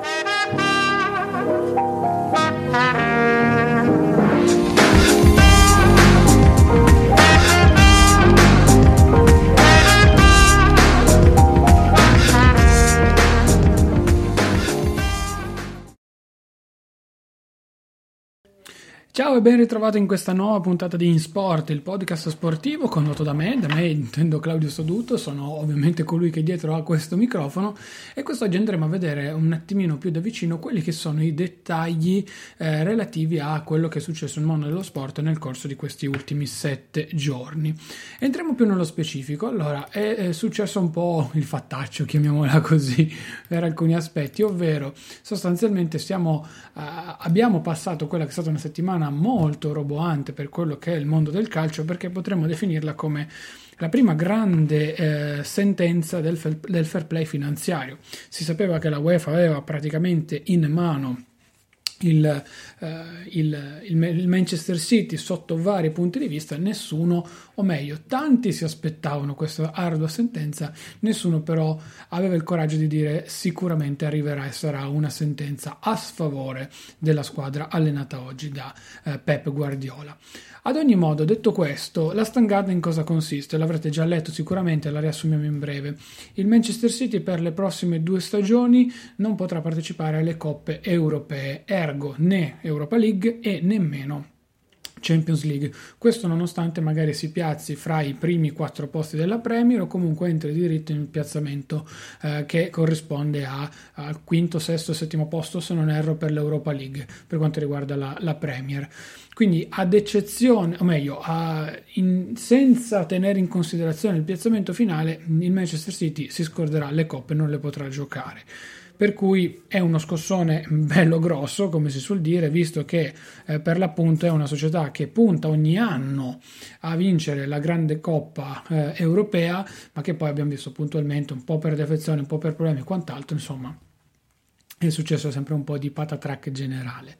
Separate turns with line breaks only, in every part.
Thank you.
Ciao e ben ritrovato in questa nuova puntata di InSport, il podcast sportivo condotto da me, da me intendo Claudio Soduto, sono ovviamente colui che dietro a questo microfono e quest'oggi andremo a vedere un attimino più da vicino quelli che sono i dettagli eh, relativi a quello che è successo nel mondo dello sport nel corso di questi ultimi sette giorni. Entriamo più nello specifico, allora è, è successo un po' il fattaccio, chiamiamola così, per alcuni aspetti, ovvero sostanzialmente stiamo, eh, abbiamo passato quella che è stata una settimana molto roboante per quello che è il mondo del calcio perché potremmo definirla come la prima grande eh, sentenza del, del fair play finanziario. Si sapeva che la UEFA aveva praticamente in mano il, uh, il, il, Manchester City sotto vari punti di vista, nessuno, o meglio, tanti si aspettavano questa ardua sentenza, nessuno però aveva il coraggio di dire sicuramente arriverà e sarà una sentenza a sfavore della squadra allenata oggi da uh, Pep Guardiola. Ad ogni modo, detto questo, la stangata in cosa consiste? L'avrete già letto sicuramente, la riassumiamo in breve. Il Manchester City per le prossime due stagioni non potrà partecipare alle coppe europee, ergo né Europa League e nemmeno Champions League. Questo nonostante magari si piazzi fra i primi quattro posti della Premier o comunque entri diritto in piazzamento eh, che corrisponde al quinto, sesto, settimo posto se non erro per l'Europa League per quanto riguarda la, la Premier. Quindi ad eccezione, o meglio, a, in, senza tenere in considerazione il piazzamento finale, il Manchester City si scorderà le coppe e non le potrà giocare per cui è uno scossone bello grosso, come si suol dire, visto che eh, per l'appunto è una società che punta ogni anno a vincere la grande coppa eh, europea, ma che poi abbiamo visto puntualmente un po' per defezione, un po' per problemi e quant'altro, insomma, è successo sempre un po' di patatrack generale.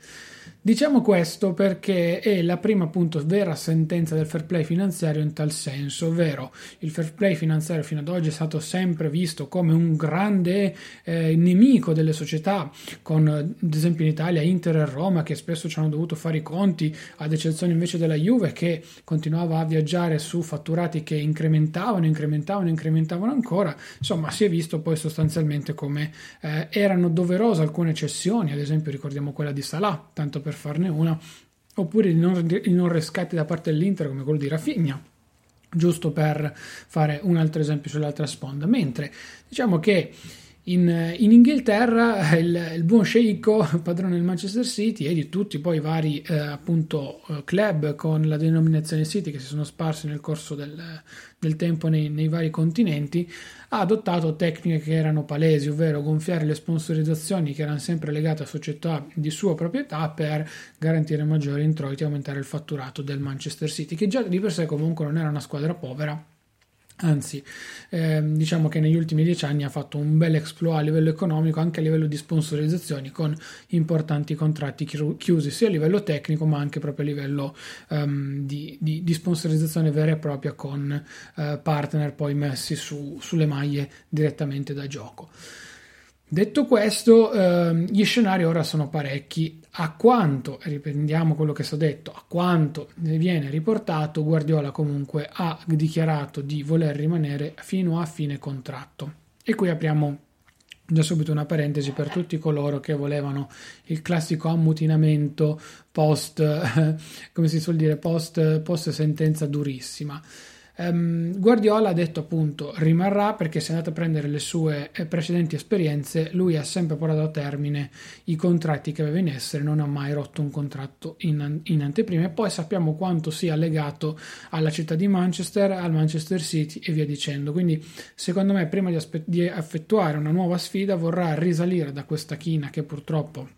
Diciamo questo perché è la prima appunto vera sentenza del fair play finanziario in tal senso, ovvero il fair play finanziario fino ad oggi è stato sempre visto come un grande eh, nemico delle società, con ad esempio in Italia Inter e Roma che spesso ci hanno dovuto fare i conti, ad eccezione invece della Juve che continuava a viaggiare su fatturati che incrementavano, incrementavano, incrementavano ancora, insomma si è visto poi sostanzialmente come eh, erano doverose alcune cessioni, ad esempio ricordiamo quella di Salah, tanto per farne una, oppure il non, non rescatti da parte dell'Inter come quello di Rafinha, giusto per fare un altro esempio sull'altra sponda. Mentre diciamo che in, in, Inghilterra il, il, buon sceicco, padrone del Manchester City e di tutti poi i vari eh, appunto eh, club con la denominazione City che si sono sparsi nel corso del, del tempo nei, nei, vari continenti, ha adottato tecniche che erano palesi, ovvero gonfiare le sponsorizzazioni che erano sempre legate a società di sua proprietà per garantire maggiori introiti e aumentare il fatturato del Manchester City, che già di per sé comunque non era una squadra povera Anzi, ehm, diciamo che negli ultimi dieci anni ha fatto un bel exploit a livello economico, anche a livello di sponsorizzazioni, con importanti contratti chiusi sia a livello tecnico ma anche proprio a livello um, di, di, di, sponsorizzazione vera e propria con uh, partner poi messi su, sulle maglie direttamente da gioco. Detto questo, ehm, gli scenari ora sono parecchi. A quanto, riprendiamo quello che sto detto, a quanto ne viene riportato, Guardiola comunque ha dichiarato di voler rimanere fino a fine contratto. E qui apriamo già subito una parentesi per tutti coloro che volevano il classico ammutinamento post, come si suol dire, post, post sentenza durissima. Um, Guardiola ha detto appunto rimarrà perché se andate a prendere le sue eh, precedenti esperienze, lui ha sempre portato a termine i contratti che aveva in essere, non ha mai rotto un contratto in, in anteprima e poi sappiamo quanto sia legato alla città di Manchester, al Manchester City e via dicendo. Quindi secondo me prima di, aspe- di effettuare una nuova sfida vorrà risalire da questa china che purtroppo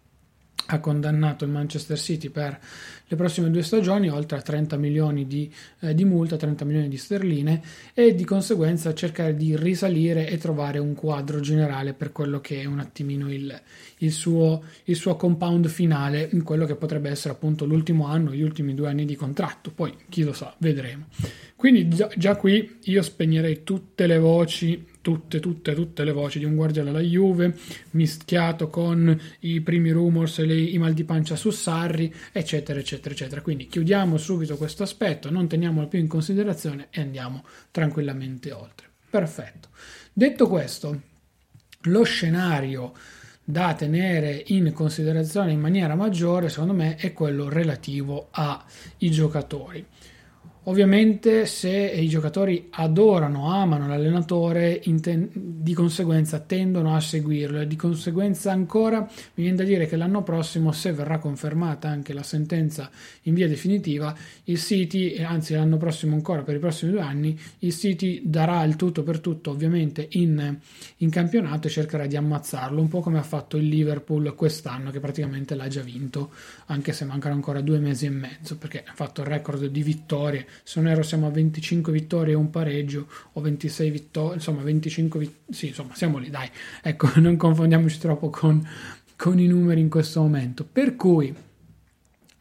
ha condannato il Manchester City per le prossime due stagioni, oltre a 30 milioni di, eh, di, multa, 30 milioni di sterline, e di conseguenza cercare di risalire e trovare un quadro generale per quello che è un attimino il, il, suo, il suo compound finale in quello che potrebbe essere appunto l'ultimo anno, gli ultimi due anni di contratto. Poi chi lo sa, vedremo. Quindi già, già qui io spegnerei tutte le voci tutte, tutte, tutte le voci di un Guardiola alla Juve, mischiato con i primi rumors e le, i mal di pancia su Sarri, eccetera, eccetera, eccetera. Quindi chiudiamo subito questo aspetto, non teniamolo più in considerazione e andiamo tranquillamente oltre. Perfetto. Detto questo, lo scenario da tenere in considerazione in maniera maggiore, secondo me, è quello relativo ai giocatori. Ovviamente se i giocatori adorano, amano l'allenatore, inten- di conseguenza tendono a seguirlo. E di conseguenza ancora mi viene da dire che l'anno prossimo, se verrà confermata anche la sentenza in via definitiva, il City, anzi l'anno prossimo ancora per i prossimi due anni, il City darà il tutto per tutto ovviamente in, in campionato e cercherà di ammazzarlo, un po' come ha fatto il Liverpool quest'anno che praticamente l'ha già vinto, anche se mancano ancora due mesi e mezzo perché ha fatto il record di vittorie se non ero siamo a 25 vittorie e un pareggio o 26 vittorie, insomma 25 vittorie, sì insomma siamo lì dai, ecco non confondiamoci troppo con, con i numeri in questo momento, per cui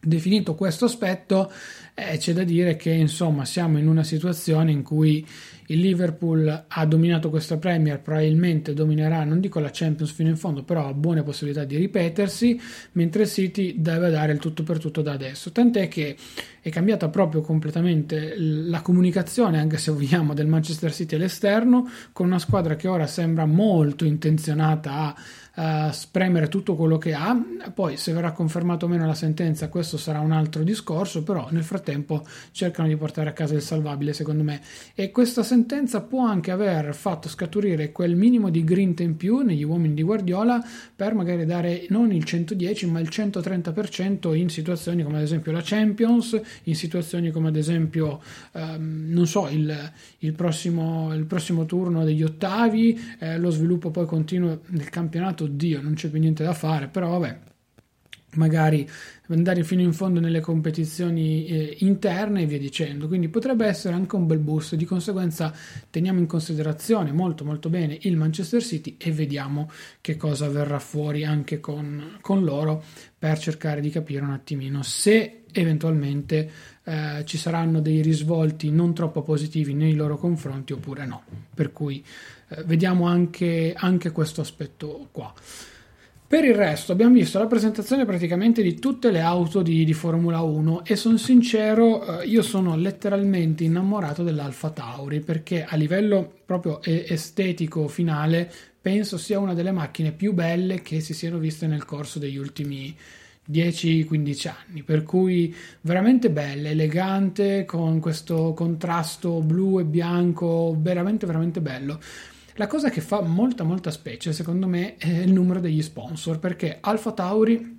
definito questo aspetto eh, c'è da dire che insomma siamo in una situazione in cui il Liverpool ha dominato questa Premier, probabilmente dominerà, non dico la Champions fino in fondo, però ha buone possibilità di ripetersi, mentre il City deve dare il tutto per tutto da adesso. Tant'è che è cambiata proprio completamente la comunicazione, anche se vogliamo, del Manchester City all'esterno, con una squadra che ora sembra molto intenzionata a uh, spremere tutto quello che ha. Poi, se verrà confermato o meno la sentenza, questo sarà un altro discorso. Però, nel frattempo, cercano di portare a casa il salvabile, secondo me. E questa sentenza può anche aver fatto scaturire quel minimo di grinta in più negli uomini di Guardiola per magari dare non il 110, ma il 130% in situazioni come ad esempio la Champions, in situazioni come ad esempio, um, non so, il, il, prossimo, il prossimo turno degli ottavi, eh, lo sviluppo poi continuo del campionato oddio, non c'è più niente da fare, però vabbè, magari andare fino in fondo nelle competizioni eh, interne e via dicendo. Quindi potrebbe essere anche un bel boost. Di conseguenza teniamo in considerazione molto molto bene il Manchester City e vediamo che cosa verrà fuori anche con, con loro per cercare di capire un attimino se eventualmente eh, ci saranno dei risvolti non troppo positivi nei loro confronti oppure no. Per cui eh, vediamo anche, anche questo aspetto qua. Per il resto abbiamo visto la presentazione praticamente di tutte le auto di, di Formula 1 e sono sincero, eh, io sono letteralmente innamorato dell'Alfa Tauri perché a livello proprio estetico finale penso sia una delle macchine più belle che si siano viste nel corso degli ultimi 10-15 anni, per cui veramente bella, elegante, con questo contrasto blu e bianco, veramente veramente bello. La cosa che fa molta molta specie secondo me è il numero degli sponsor perché Alfa Tauri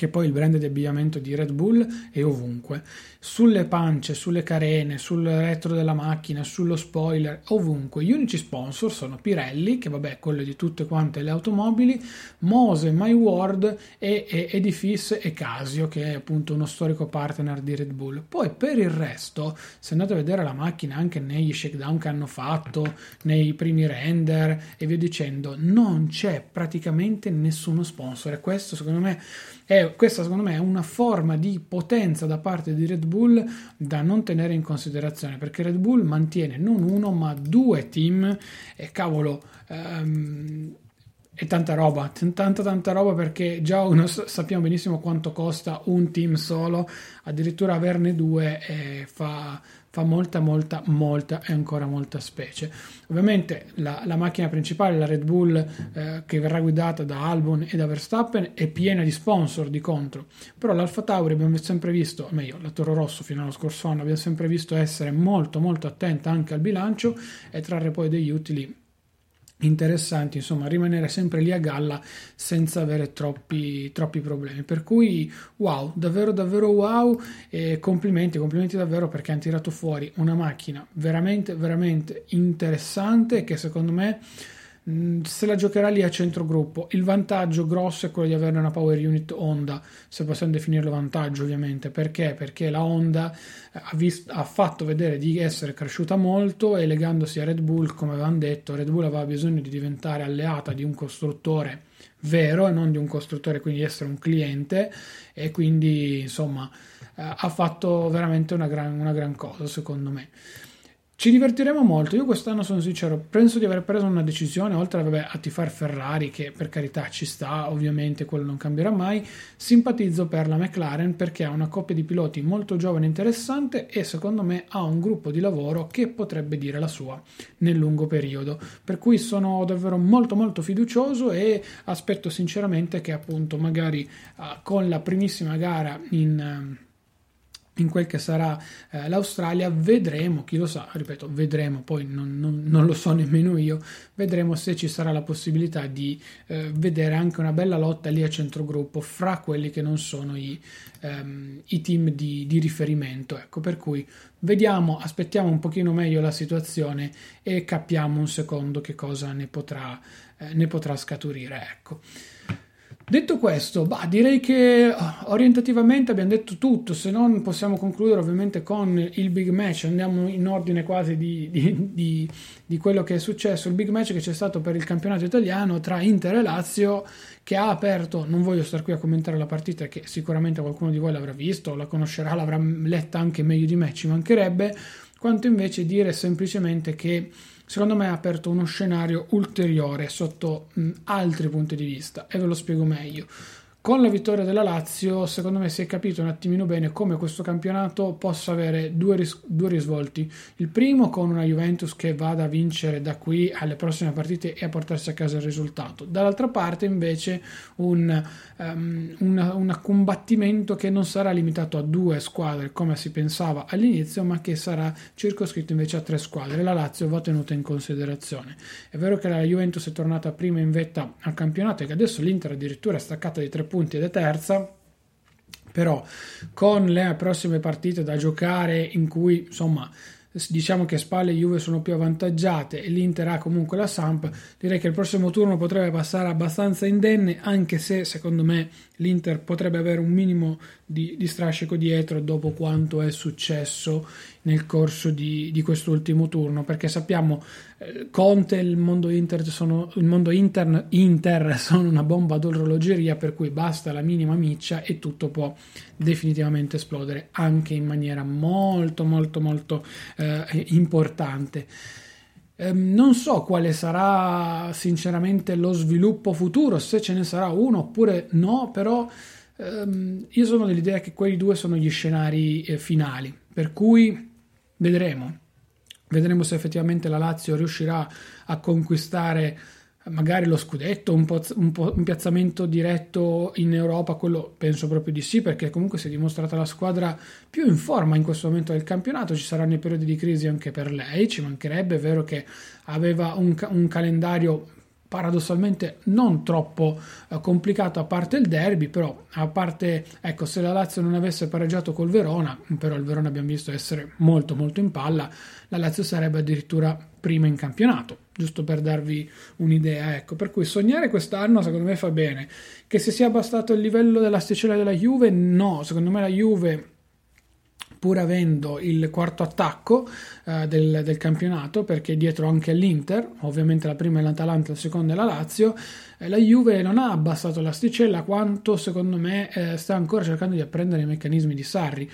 che poi il brand di abbigliamento di Red Bull è ovunque, sulle pance, sulle carene, sul retro della macchina, sullo spoiler, ovunque. Gli unici sponsor sono Pirelli, che vabbè, quello di tutte quante le automobili, Mose, MyWord e, e Edifice e Casio, che è appunto uno storico partner di Red Bull. Poi per il resto, se andate a vedere la macchina anche negli shakedown che hanno fatto, nei primi render e via dicendo, non c'è praticamente nessuno sponsor e questo secondo me è, questa secondo me è una forma di potenza da parte di Red Bull da non tenere in considerazione perché Red Bull mantiene non uno ma due team e cavolo um, è tanta roba, tanta tanta roba perché già uno, sappiamo benissimo quanto costa un team solo, addirittura averne due fa, fa molta, molta, molta e ancora molta specie. Ovviamente la, la macchina principale, la Red Bull, eh, che verrà guidata da Albon e da Verstappen, è piena di sponsor di contro, però l'Alfa Tauri abbiamo sempre visto, o meglio, la Toro Rosso fino allo scorso anno, abbiamo sempre visto essere molto, molto attenta anche al bilancio e trarre poi degli utili interessanti, insomma, rimanere sempre lì a galla senza avere troppi, troppi problemi. Per cui, wow, davvero, davvero wow, e complimenti, complimenti davvero perché hanno tirato fuori una macchina veramente, veramente interessante che secondo me se la giocherà lì a centro gruppo. Il vantaggio grosso è quello di avere una power unit Honda, se possiamo definirlo vantaggio ovviamente. Perché? Perché la Honda eh, ha, vist- ha, fatto vedere di essere cresciuta molto e legandosi a Red Bull, come avevamo detto, Red Bull aveva bisogno di diventare alleata di un costruttore vero e non di un costruttore, quindi essere un cliente e quindi insomma eh, ha fatto veramente una gran, una gran cosa secondo me. Ci divertiremo molto. Io quest'anno sono sincero, penso di aver preso una decisione, oltre vabbè, a tifare Ferrari, che per carità ci sta, ovviamente quello non cambierà mai. Simpatizzo per la McLaren perché ha una coppia di piloti molto giovane e interessante e secondo me ha un gruppo di lavoro che potrebbe dire la sua nel lungo periodo. Per cui sono davvero molto molto fiducioso e aspetto sinceramente che appunto magari uh, con la primissima gara in. Uh, in quel che sarà eh, l'Australia, vedremo, chi lo sa, ripeto, vedremo, poi non, non, non, lo so nemmeno io, vedremo se ci sarà la possibilità di eh, vedere anche una bella lotta lì a centrogruppo fra quelli che non sono i, ehm, i team di, di, riferimento. Ecco, per cui vediamo, aspettiamo un pochino meglio la situazione e capiamo un secondo che cosa ne potrà, eh, ne potrà scaturire. Ecco. Detto questo, bah, direi che ah, orientativamente abbiamo detto tutto, se non possiamo concludere ovviamente con il big match, andiamo in ordine quasi di, di, di, di, quello che è successo, il big match che c'è stato per il campionato italiano tra Inter e Lazio che ha aperto, non voglio stare qui a commentare la partita che sicuramente qualcuno di voi l'avrà visto, la conoscerà, l'avrà letta anche meglio di me, ci mancherebbe, quanto invece dire semplicemente che secondo me ha aperto uno scenario ulteriore sotto mh, altri punti di vista e ve lo spiego meglio. Con la vittoria della Lazio, secondo me si è capito un attimino bene come questo campionato possa avere due, ris- due, risvolti. Il primo con una Juventus che vada a vincere da qui alle prossime partite e a portarsi a casa il risultato. Dall'altra parte invece un, um, una, un combattimento che non sarà limitato a due squadre come si pensava all'inizio, ma che sarà circoscritto invece a tre squadre. La Lazio va tenuta in considerazione. È vero che la Juventus è tornata prima in vetta al campionato e che adesso l'Inter addirittura è staccata di tre punti ed è terza. Però con le prossime partite da giocare in cui insomma diciamo che Spalle e Juve sono più avvantaggiate e l'Inter ha comunque la Samp, direi che il prossimo turno potrebbe passare abbastanza indenne, anche se secondo me l'Inter potrebbe avere un minimo di, di strascico dietro dopo quanto è successo nel corso di, di quest'ultimo turno, perché sappiamo eh, Conte e il mondo Inter sono, il mondo Inter, Inter sono una bomba d'orologeria, per cui basta la minima miccia e tutto può definitivamente esplodere anche in maniera molto molto molto eh, importante. Ehm, non so quale sarà sinceramente lo sviluppo futuro, se ce ne sarà uno oppure no, però ehm, io sono dell'idea che quei due sono gli scenari eh, finali, per cui vedremo. Vedremo se effettivamente la Lazio riuscirà a conquistare magari lo scudetto, un, po', un, po', un piazzamento diretto in Europa, quello penso proprio di sì, perché comunque si è dimostrata la squadra più in forma in questo momento del campionato, ci saranno i periodi di crisi anche per lei, ci mancherebbe, è vero che aveva un, un calendario paradossalmente non troppo eh, complicato a parte il derby, però a parte, ecco, se la Lazio non avesse pareggiato col Verona, però il Verona abbiamo visto essere molto molto in palla, la Lazio sarebbe addirittura prima in campionato, giusto per darvi un'idea, ecco, per cui sognare quest'anno secondo me fa bene, che se sia abbassato il livello dell'asticella della Juve, no, secondo me la Juve pur avendo il quarto attacco eh, del, del, campionato, perché dietro anche l'Inter, ovviamente la prima è l'Atalanta, la seconda è la Lazio, eh, la Juve non ha abbassato l'asticella quanto secondo me eh, sta ancora cercando di apprendere i meccanismi di Sarri.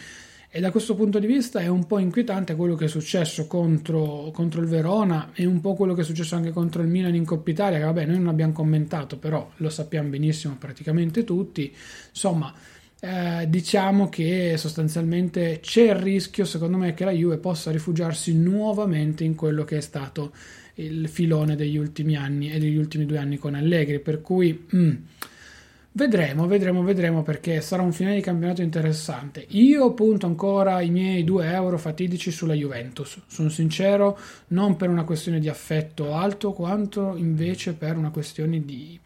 E da questo punto di vista è un po' inquietante quello che è successo contro, contro, il Verona e un po' quello che è successo anche contro il Milan in Coppa Italia, che vabbè noi non abbiamo commentato, però lo sappiamo benissimo praticamente tutti. Insomma, eh, diciamo che sostanzialmente c'è il rischio, secondo me, che la Juve possa rifugiarsi nuovamente in quello che è stato il filone degli ultimi anni e degli ultimi due anni con Allegri, per cui mm, vedremo, vedremo, vedremo perché sarà un finale di campionato interessante. Io punto ancora i miei 2 euro fatidici sulla Juventus, sono sincero, non per una questione di affetto alto, quanto invece per una questione di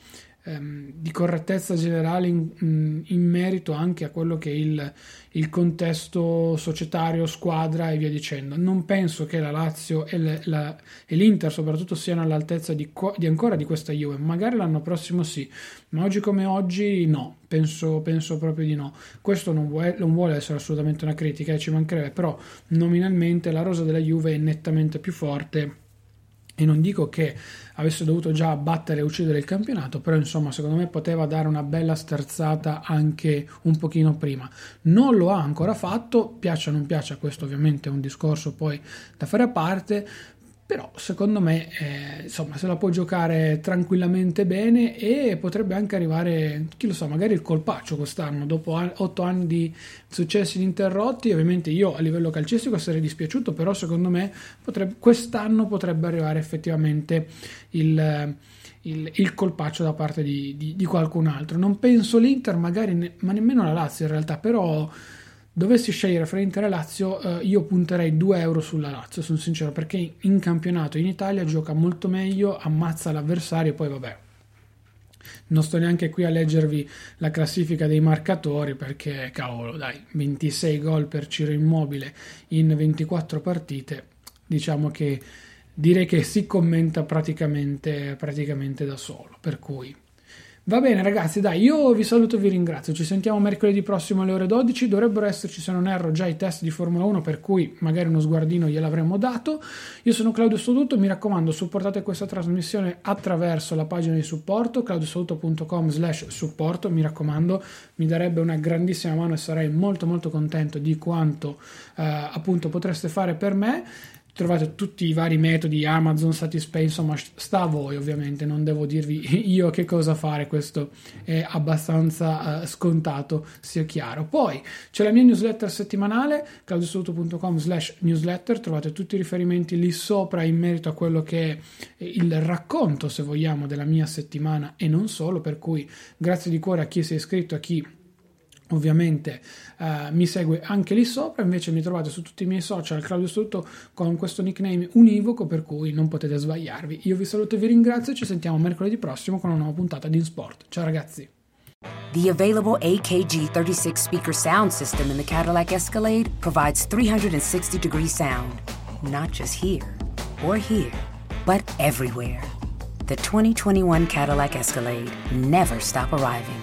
ehm, di correttezza generale in, in, merito anche a quello che è il, il, contesto societario, squadra e via dicendo. Non penso che la Lazio e, le, la, e l'Inter soprattutto siano all'altezza di, di, ancora di questa Juve, magari l'anno prossimo sì, ma oggi come oggi no, penso, penso proprio di no. Questo non vuole, non vuole essere assolutamente una critica, eh, ci mancherebbe, però nominalmente la rosa della Juve è nettamente più forte e non dico che avesse dovuto già battere e uccidere il campionato, però insomma secondo me poteva dare una bella sterzata anche un pochino prima. Non lo ha ancora fatto, piaccia o non piaccia, questo ovviamente è un discorso poi da fare a parte, però secondo me eh, insomma se la può giocare tranquillamente bene e potrebbe anche arrivare chi lo sa magari il colpaccio quest'anno dopo otto anni di successi ininterrotti ovviamente io a livello calcistico sarei dispiaciuto però secondo me potrebbe, quest'anno potrebbe arrivare effettivamente il, il, il colpaccio da parte di, di, di, qualcun altro. Non penso l'Inter magari ne, ma nemmeno la Lazio in realtà però dovessi scegliere fra Inter e Lazio, eh, io punterei 2 euro sulla Lazio, sono sincero, perché in campionato in Italia gioca molto meglio, ammazza l'avversario e poi vabbè. Non sto neanche qui a leggervi la classifica dei marcatori perché, cavolo, dai, 26 gol per Ciro Immobile in 24 partite, diciamo che direi che si commenta praticamente, praticamente da solo, per cui Va bene ragazzi, dai, io vi saluto e vi ringrazio. Ci sentiamo mercoledì prossimo alle ore 12. Dovrebbero esserci, se non erro, già i test di Formula 1, per cui magari uno sguardino gliel'avremmo dato. Io sono Claudio Soduto, mi raccomando, supportate questa trasmissione attraverso la pagina di supporto, claudiosoduto.com slash supporto, mi raccomando, mi darebbe una grandissima mano e sarei molto molto contento di quanto eh, appunto potreste fare per me trovate tutti i vari metodi Amazon, Satispay, insomma sta a voi ovviamente, non devo dirvi io che cosa fare, questo è abbastanza uh, scontato, sia chiaro. Poi c'è la mia newsletter settimanale, claudiosoluto.com slash newsletter, trovate tutti i riferimenti lì sopra in merito a quello che è il racconto, se vogliamo, della mia settimana e non solo, per cui grazie di cuore a chi si è iscritto, a chi ovviamente uh, mi segue anche lì sopra invece mi trovate su tutti i miei social Claudio Sotto con questo nickname univoco per cui non potete sbagliarvi. Io vi saluto e vi ringrazio ci sentiamo mercoledì prossimo con una nuova puntata di InSport ciao ragazzi!
The available AKG 36 speaker sound system in the Cadillac Escalade provides 360 degree sound. Not just here or here but everywhere. The 2021 Cadillac Escalade never stop arriving